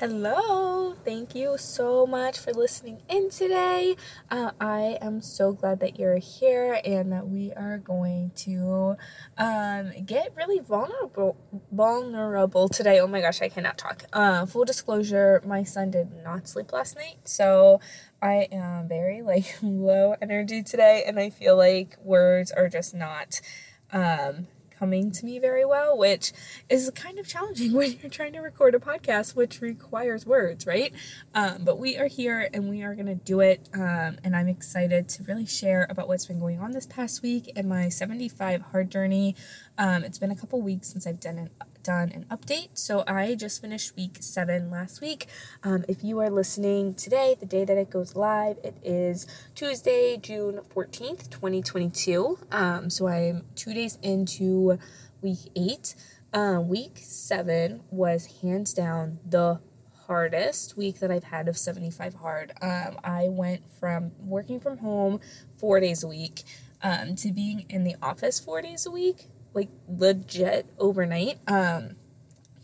Hello, thank you so much for listening in today. Uh, I am so glad that you're here and that we are going to um, get really vulnerable vulnerable today. Oh my gosh, I cannot talk. Uh, full disclosure, my son did not sleep last night, so I am very like low energy today, and I feel like words are just not um, coming to me very well, which is kind of challenging when you're trying to record a podcast, which requires words, right? Um, but we are here and we are going to do it. Um, and I'm excited to really share about what's been going on this past week and my 75 hard journey. Um, it's been a couple weeks since I've done an done an update. So I just finished week seven last week. Um, if you are listening today, the day that it goes live, it is Tuesday, June 14th, 2022. Um, so I'm two days into week eight. Uh, week seven was hands down the hardest week that I've had of 75 hard. Um, I went from working from home four days a week um, to being in the office four days a week like legit overnight. Um,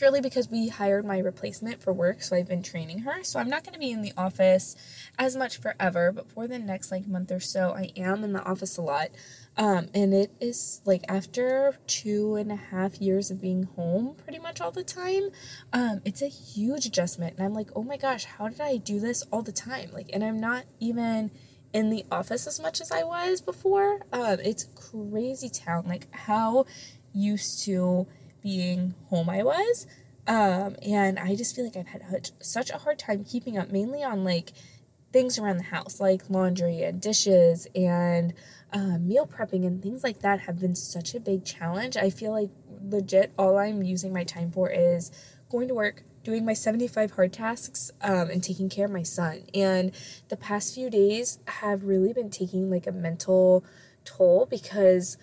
purely because we hired my replacement for work, so I've been training her. So I'm not going to be in the office as much forever, but for the next like month or so, I am in the office a lot. Um, and it is like after two and a half years of being home pretty much all the time, um, it's a huge adjustment. And I'm like, oh my gosh, how did I do this all the time? Like, and I'm not even in the office as much as I was before. Um, it's crazy town, like how used to being home I was. Um, and I just feel like I've had such a hard time keeping up, mainly on like things around the house, like laundry and dishes and uh, meal prepping and things like that have been such a big challenge. I feel like legit all I'm using my time for is going to work, doing my 75 hard tasks um, and taking care of my son. And the past few days have really been taking like a mental toll because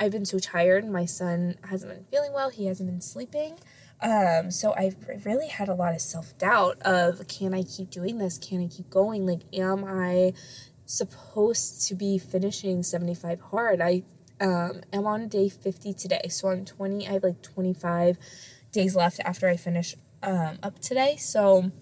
I've been so tired. My son hasn't been feeling well, he hasn't been sleeping. Um, so I've really had a lot of self doubt of can I keep doing this? Can I keep going? Like, am I supposed to be finishing 75 hard? I um, am on day 50 today. So I'm 20, I have like 25 days left after I finish um, up today. So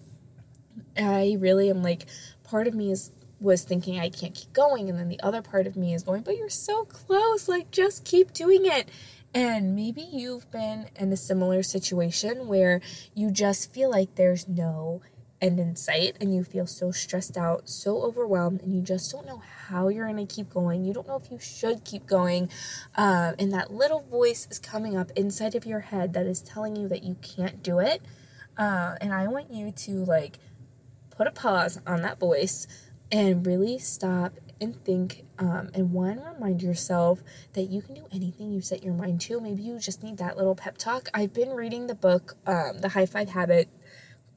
I really am like, part of me is was thinking I can't keep going, and then the other part of me is going, but you're so close, like just keep doing it. And maybe you've been in a similar situation where you just feel like there's no end in sight and you feel so stressed out, so overwhelmed, and you just don't know how you're going to keep going. You don't know if you should keep going. Um, and that little voice is coming up inside of your head that is telling you that you can't do it. Uh, and I want you to like put a pause on that voice and really stop and think um, and one remind yourself that you can do anything you set your mind to maybe you just need that little pep talk i've been reading the book um, the high five habit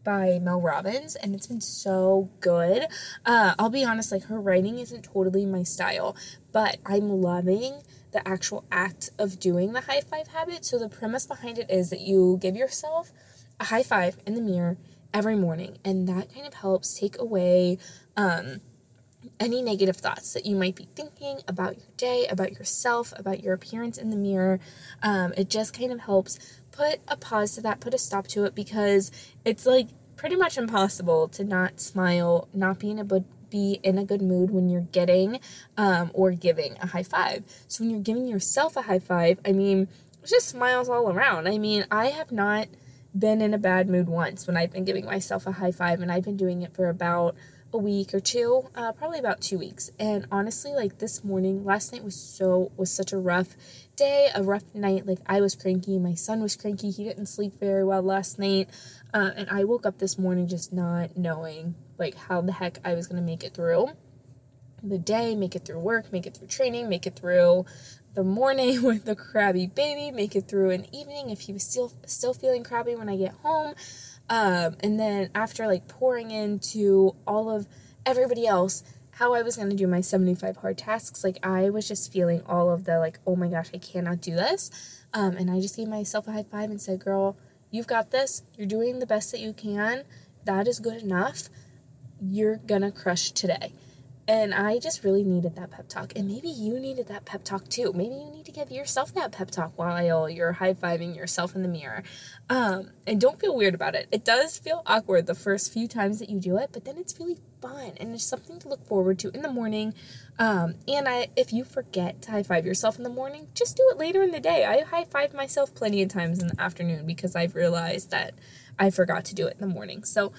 by mel robbins and it's been so good. Uh, i'll be honest like her writing isn't totally my style but i'm loving the actual act of doing the high five habit. So the premise behind it is that you give yourself a high five in the mirror every morning and that kind of helps take away um, any negative thoughts that you might be thinking about your day about yourself about your appearance in the mirror. Um, it just kind of helps put a pause to that put a stop to it because it's like pretty much impossible to not smile not be in a good be in a good mood when you're getting um, or giving a high five. So when you're giving yourself a high five i mean just smiles all around. I mean i have not been in a bad mood once when I've been giving myself a high five, and I've been doing it for about a week or two, uh, probably about two weeks. And honestly, like this morning, last night was so was such a rough day, a rough night. Like I was cranky, my son was cranky. He didn't sleep very well last night, uh, and I woke up this morning just not knowing like how the heck I was gonna make it through the day, make it through work, make it through training, make it through the morning with the crabby baby, make it through an evening if he was still still feeling crabby when I get home. Um, and then after like pouring into all of everybody else how I was going to do my 75 hard tasks, like I was just feeling all of the like, oh my gosh, I cannot do this. Um, and I just gave myself a high five and said, girl, you've got this. You're doing the best that you can. That is good enough. You're going to crush today. And I just really needed that pep talk. And maybe you needed that pep talk too. Maybe you need to give yourself that pep talk while you're high fiving yourself in the mirror. Um, and don't feel weird about it. It does feel awkward the first few times that you do it, but then it's really fun and it's something to look forward to in the morning. Um, and I, if you forget to high five yourself in the morning, just do it later in the day. I high five myself plenty of times in the afternoon because I've realized that I forgot to do it in the morning. So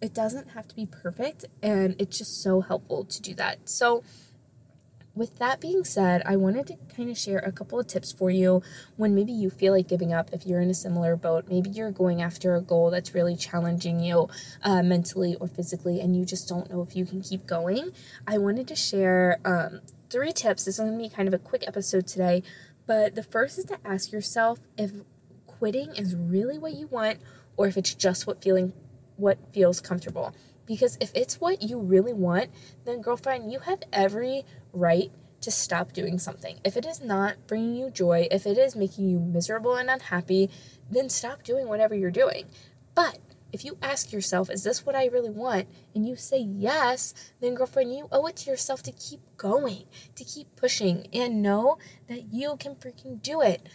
it doesn't have to be perfect, and it's just so helpful to do that. So, with that being said, I wanted to kind of share a couple of tips for you when maybe you feel like giving up if you're in a similar boat. Maybe you're going after a goal that's really challenging you uh, mentally or physically, and you just don't know if you can keep going. I wanted to share um, three tips. This is going to be kind of a quick episode today, but the first is to ask yourself if quitting is really what you want or if it's just what feeling what feels comfortable. Because if it's what you really want, then girlfriend, you have every right to stop doing something. If it is not bringing you joy, if it is making you miserable and unhappy, then stop doing whatever you're doing. But if you ask yourself, is this what I really want? And you say yes, then girlfriend, you owe it to yourself to keep going, to keep pushing, and know that you can freaking do it.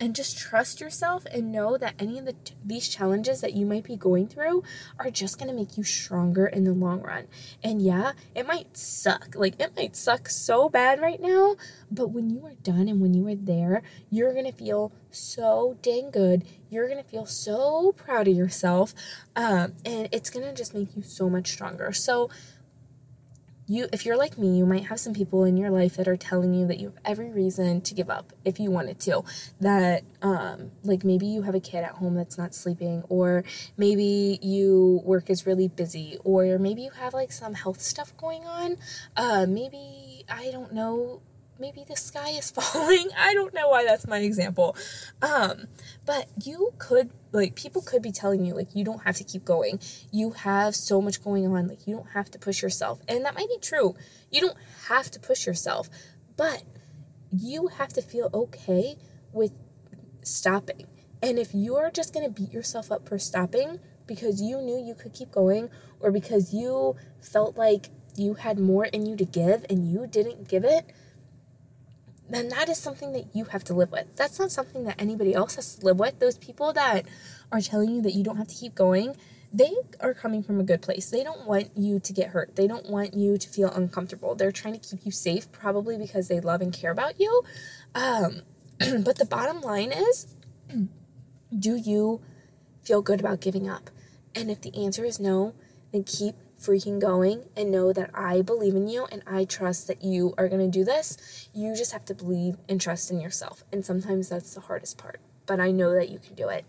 And just trust yourself and know that any of the these challenges that you might be going through are just going to make you stronger in the long run. And yeah, it might suck. Like it might suck so bad right now, but when you are done and when you are there, you're going to feel so dang good. You're going to feel so proud of yourself. Um, and it's going to just make you so much stronger. So you if you're like me you might have some people in your life that are telling you that you have every reason to give up if you wanted to. That um like maybe you have a kid at home that's not sleeping or maybe you work is really busy or maybe you have like some health stuff going on. Uh maybe i don't know maybe the sky is falling. I don't know why that's my example. Um, but you could like people could be telling you like you don't have to keep going. You have so much going on, like you don't have to push yourself. And that might be true. You don't have to push yourself, but you have to feel okay with stopping. And if you're just going to beat yourself up for stopping because you knew you could keep going or because you felt like you had more in you to give and you didn't give it, then that is something that you have to live with. That's not something that anybody else has to live with. Those people that are telling you that you don't have to keep going, they are coming from a good place. They don't want you to get hurt. They don't want you to feel uncomfortable. They're trying to keep you safe, probably because they love and care about you. Um, but the bottom line is do you feel good about giving up? And if the answer is no, then keep freaking going and know that I believe in you and I trust that you are going to do this. You just have to believe and trust in yourself. And sometimes that's the hardest part, but I know that you can do it.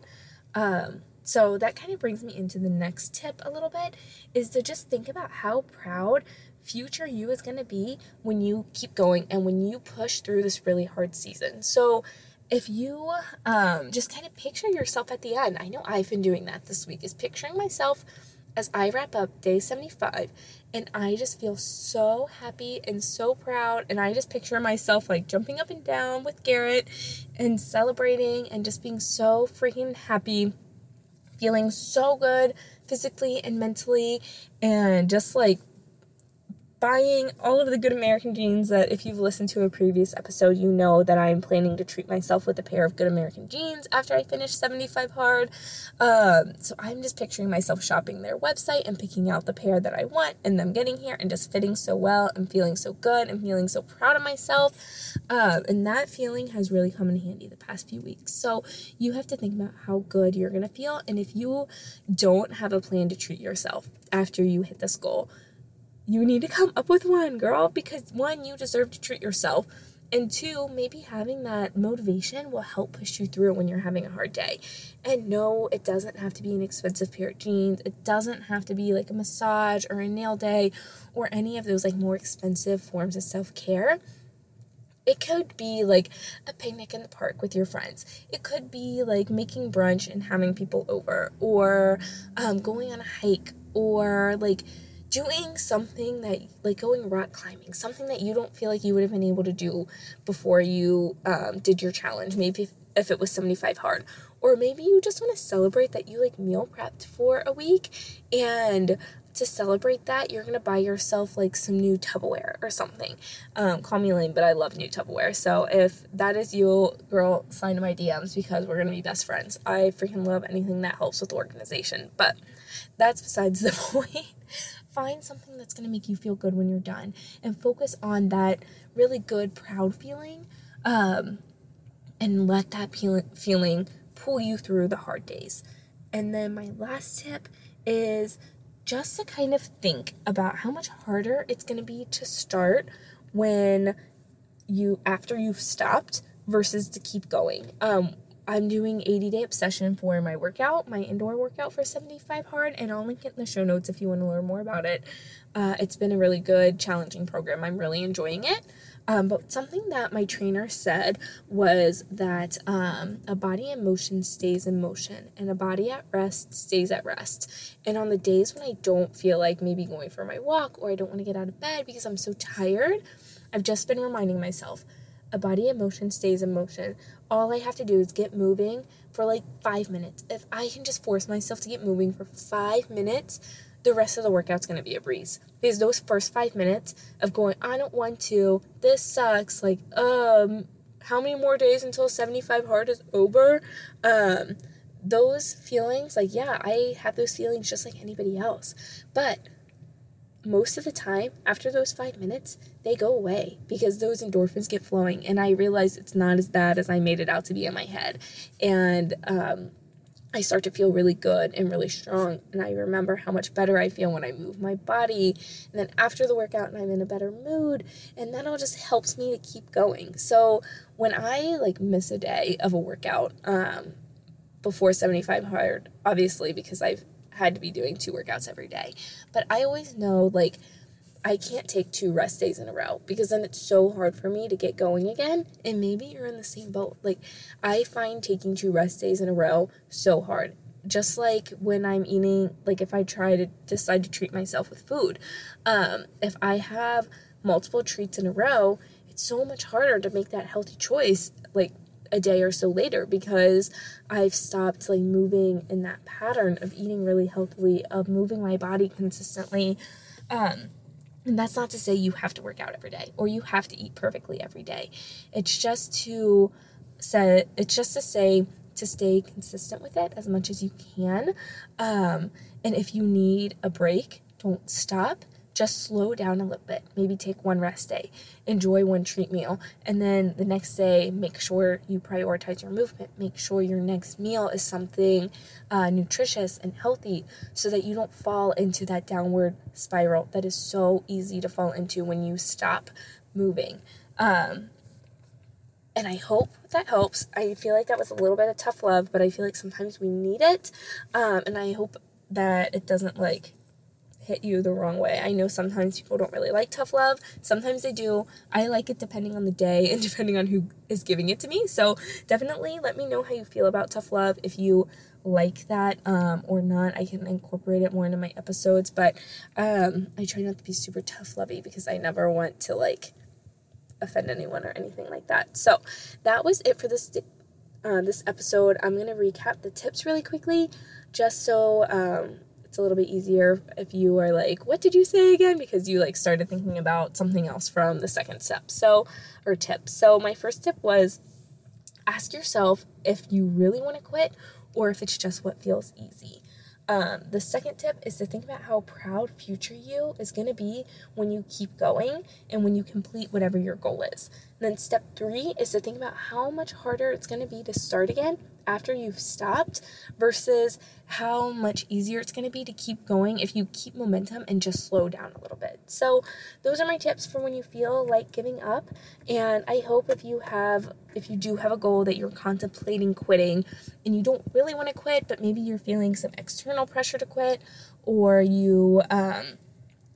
Um, so that kind of brings me into the next tip a little bit is to just think about how proud future you is going to be when you keep going and when you push through this really hard season. So if you um, just kind of picture yourself at the end, I know I've been doing that this week, is picturing myself as I wrap up day 75 and I just feel so happy and so proud and I just picture myself like jumping up and down with Garrett and celebrating and just being so freaking happy feeling so good physically and mentally and just like buying all of the Good American jeans that if you've listened to a previous episode, you know that I'm planning to treat myself with a pair of Good American jeans after I finish 75 hard. Um, so I'm just picturing myself shopping their website and picking out the pair that I want and them getting here and just fitting so well and feeling so good and feeling so proud of myself. Um, and that feeling has really come in handy the past few weeks. So you have to think about how good you're going to feel. And if you don't have a plan to treat yourself after you hit this goal, you need to come up with one, girl, because one, you deserve to treat yourself. And two, maybe having that motivation will help push you through when you're having a hard day. And no, it doesn't have to be an expensive pair of jeans. It doesn't have to be like a massage or a nail day or any of those like more expensive forms of self care. It could be like a picnic in the park with your friends. It could be like making brunch and having people over, or um, going on a hike, or like doing something that like going rock climbing something that you don't feel like you would have been able to do before you um, did your challenge maybe if, if it was 75 hard or maybe you just want to celebrate that you like meal prepped for a week and to celebrate that, you're gonna buy yourself like some new Tupperware or something. Um, call me lame, but I love new Tupperware. So if that is you, girl, sign to my DMs because we're gonna be best friends. I freaking love anything that helps with organization. But that's besides the point. Find something that's gonna make you feel good when you're done and focus on that really good, proud feeling. Um, and let that feeling pull you through the hard days. And then my last tip is just to kind of think about how much harder it's going to be to start when you after you've stopped versus to keep going. Um, I'm doing 80 day obsession for my workout, my indoor workout for 75 hard, and I'll link it in the show notes if you want to learn more about it. Uh, it's been a really good, challenging program. I'm really enjoying it. Um, but something that my trainer said was that um, a body in motion stays in motion and a body at rest stays at rest. And on the days when I don't feel like maybe going for my walk or I don't want to get out of bed because I'm so tired, I've just been reminding myself a body in motion stays in motion. All I have to do is get moving for like five minutes. If I can just force myself to get moving for five minutes, the rest of the workout's gonna be a breeze. Because those first five minutes of going, I don't want to, this sucks, like, um, how many more days until 75 hard is over? Um, those feelings, like, yeah, I have those feelings just like anybody else. But most of the time, after those five minutes, they go away because those endorphins get flowing. And I realize it's not as bad as I made it out to be in my head. And um, I start to feel really good and really strong. And I remember how much better I feel when I move my body. And then after the workout, and I'm in a better mood. And that all just helps me to keep going. So when I like miss a day of a workout, um, before 75 hard, obviously, because I've had to be doing two workouts every day, but I always know like I can't take two rest days in a row because then it's so hard for me to get going again. And maybe you're in the same boat. Like, I find taking two rest days in a row so hard. Just like when I'm eating, like if I try to decide to treat myself with food, um, if I have multiple treats in a row, it's so much harder to make that healthy choice like a day or so later because I've stopped like moving in that pattern of eating really healthily, of moving my body consistently. Um, and that's not to say you have to work out every day or you have to eat perfectly every day. It's just to say it's just to say to stay consistent with it as much as you can. Um, and if you need a break, don't stop just slow down a little bit. Maybe take one rest day, enjoy one treat meal, and then the next day, make sure you prioritize your movement. Make sure your next meal is something uh, nutritious and healthy so that you don't fall into that downward spiral that is so easy to fall into when you stop moving. Um, and I hope that helps. I feel like that was a little bit of tough love, but I feel like sometimes we need it. Um, and I hope that it doesn't like hit you the wrong way. I know sometimes people don't really like tough love. Sometimes they do. I like it depending on the day and depending on who is giving it to me. So definitely let me know how you feel about tough love. If you like that um, or not, I can incorporate it more into my episodes. But um, I try not to be super tough lovey because I never want to like offend anyone or anything like that. So that was it for this. Uh, this episode, I'm gonna recap the tips really quickly, just so um, it's a little bit easier if you are like, what did you say again? Because you like started thinking about something else from the second step. So, or tip. So, my first tip was ask yourself if you really want to quit or if it's just what feels easy. Um, the second tip is to think about how proud future you is going to be when you keep going and when you complete whatever your goal is. Then step three is to think about how much harder it's going to be to start again after you've stopped versus how much easier it's going to be to keep going if you keep momentum and just slow down a little bit. So, those are my tips for when you feel like giving up. And I hope if you have, if you do have a goal that you're contemplating quitting and you don't really want to quit, but maybe you're feeling some external pressure to quit or you, um,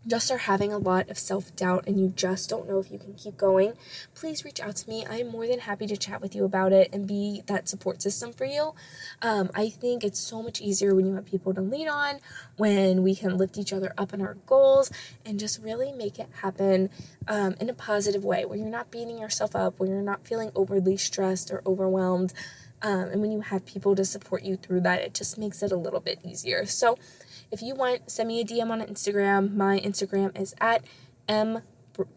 just are having a lot of self doubt and you just don't know if you can keep going, please reach out to me. I'm more than happy to chat with you about it and be that support system for you. Um, I think it's so much easier when you have people to lean on, when we can lift each other up in our goals and just really make it happen um, in a positive way where you're not beating yourself up, where you're not feeling overly stressed or overwhelmed. Um, and when you have people to support you through that, it just makes it a little bit easier. So if you want, send me a DM on Instagram. My Instagram is at m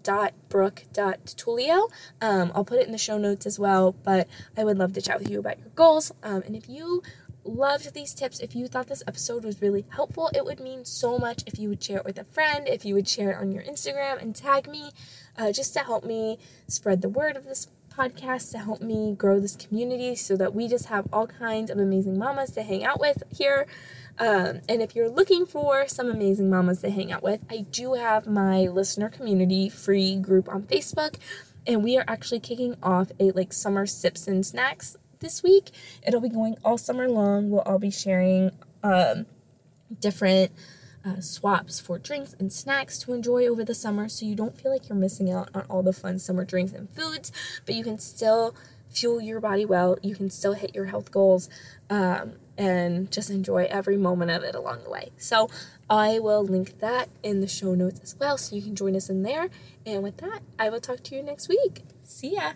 dot brook dot tulio. Um, i'll put it in the show notes as well but i would love to chat with you about your goals. Um, and if you loved these tips if you thought this episode was really helpful it would mean so much if you would share it with a friend if you would share it on your instagram and tag me uh, just to help me spread the word of this podcast to help me grow this community so that we just have all kinds of amazing mamas to hang out with here um, and if you're looking for some amazing mamas to hang out with, I do have my listener community free group on Facebook, and we are actually kicking off a like summer sips and snacks this week. It'll be going all summer long. We'll all be sharing um, different uh, swaps for drinks and snacks to enjoy over the summer, so you don't feel like you're missing out on all the fun summer drinks and foods, but you can still fuel your body well. You can still hit your health goals. Um, and just enjoy every moment of it along the way. So I will link that in the show notes as well so you can join us in there. And with that, I will talk to you next week. See ya.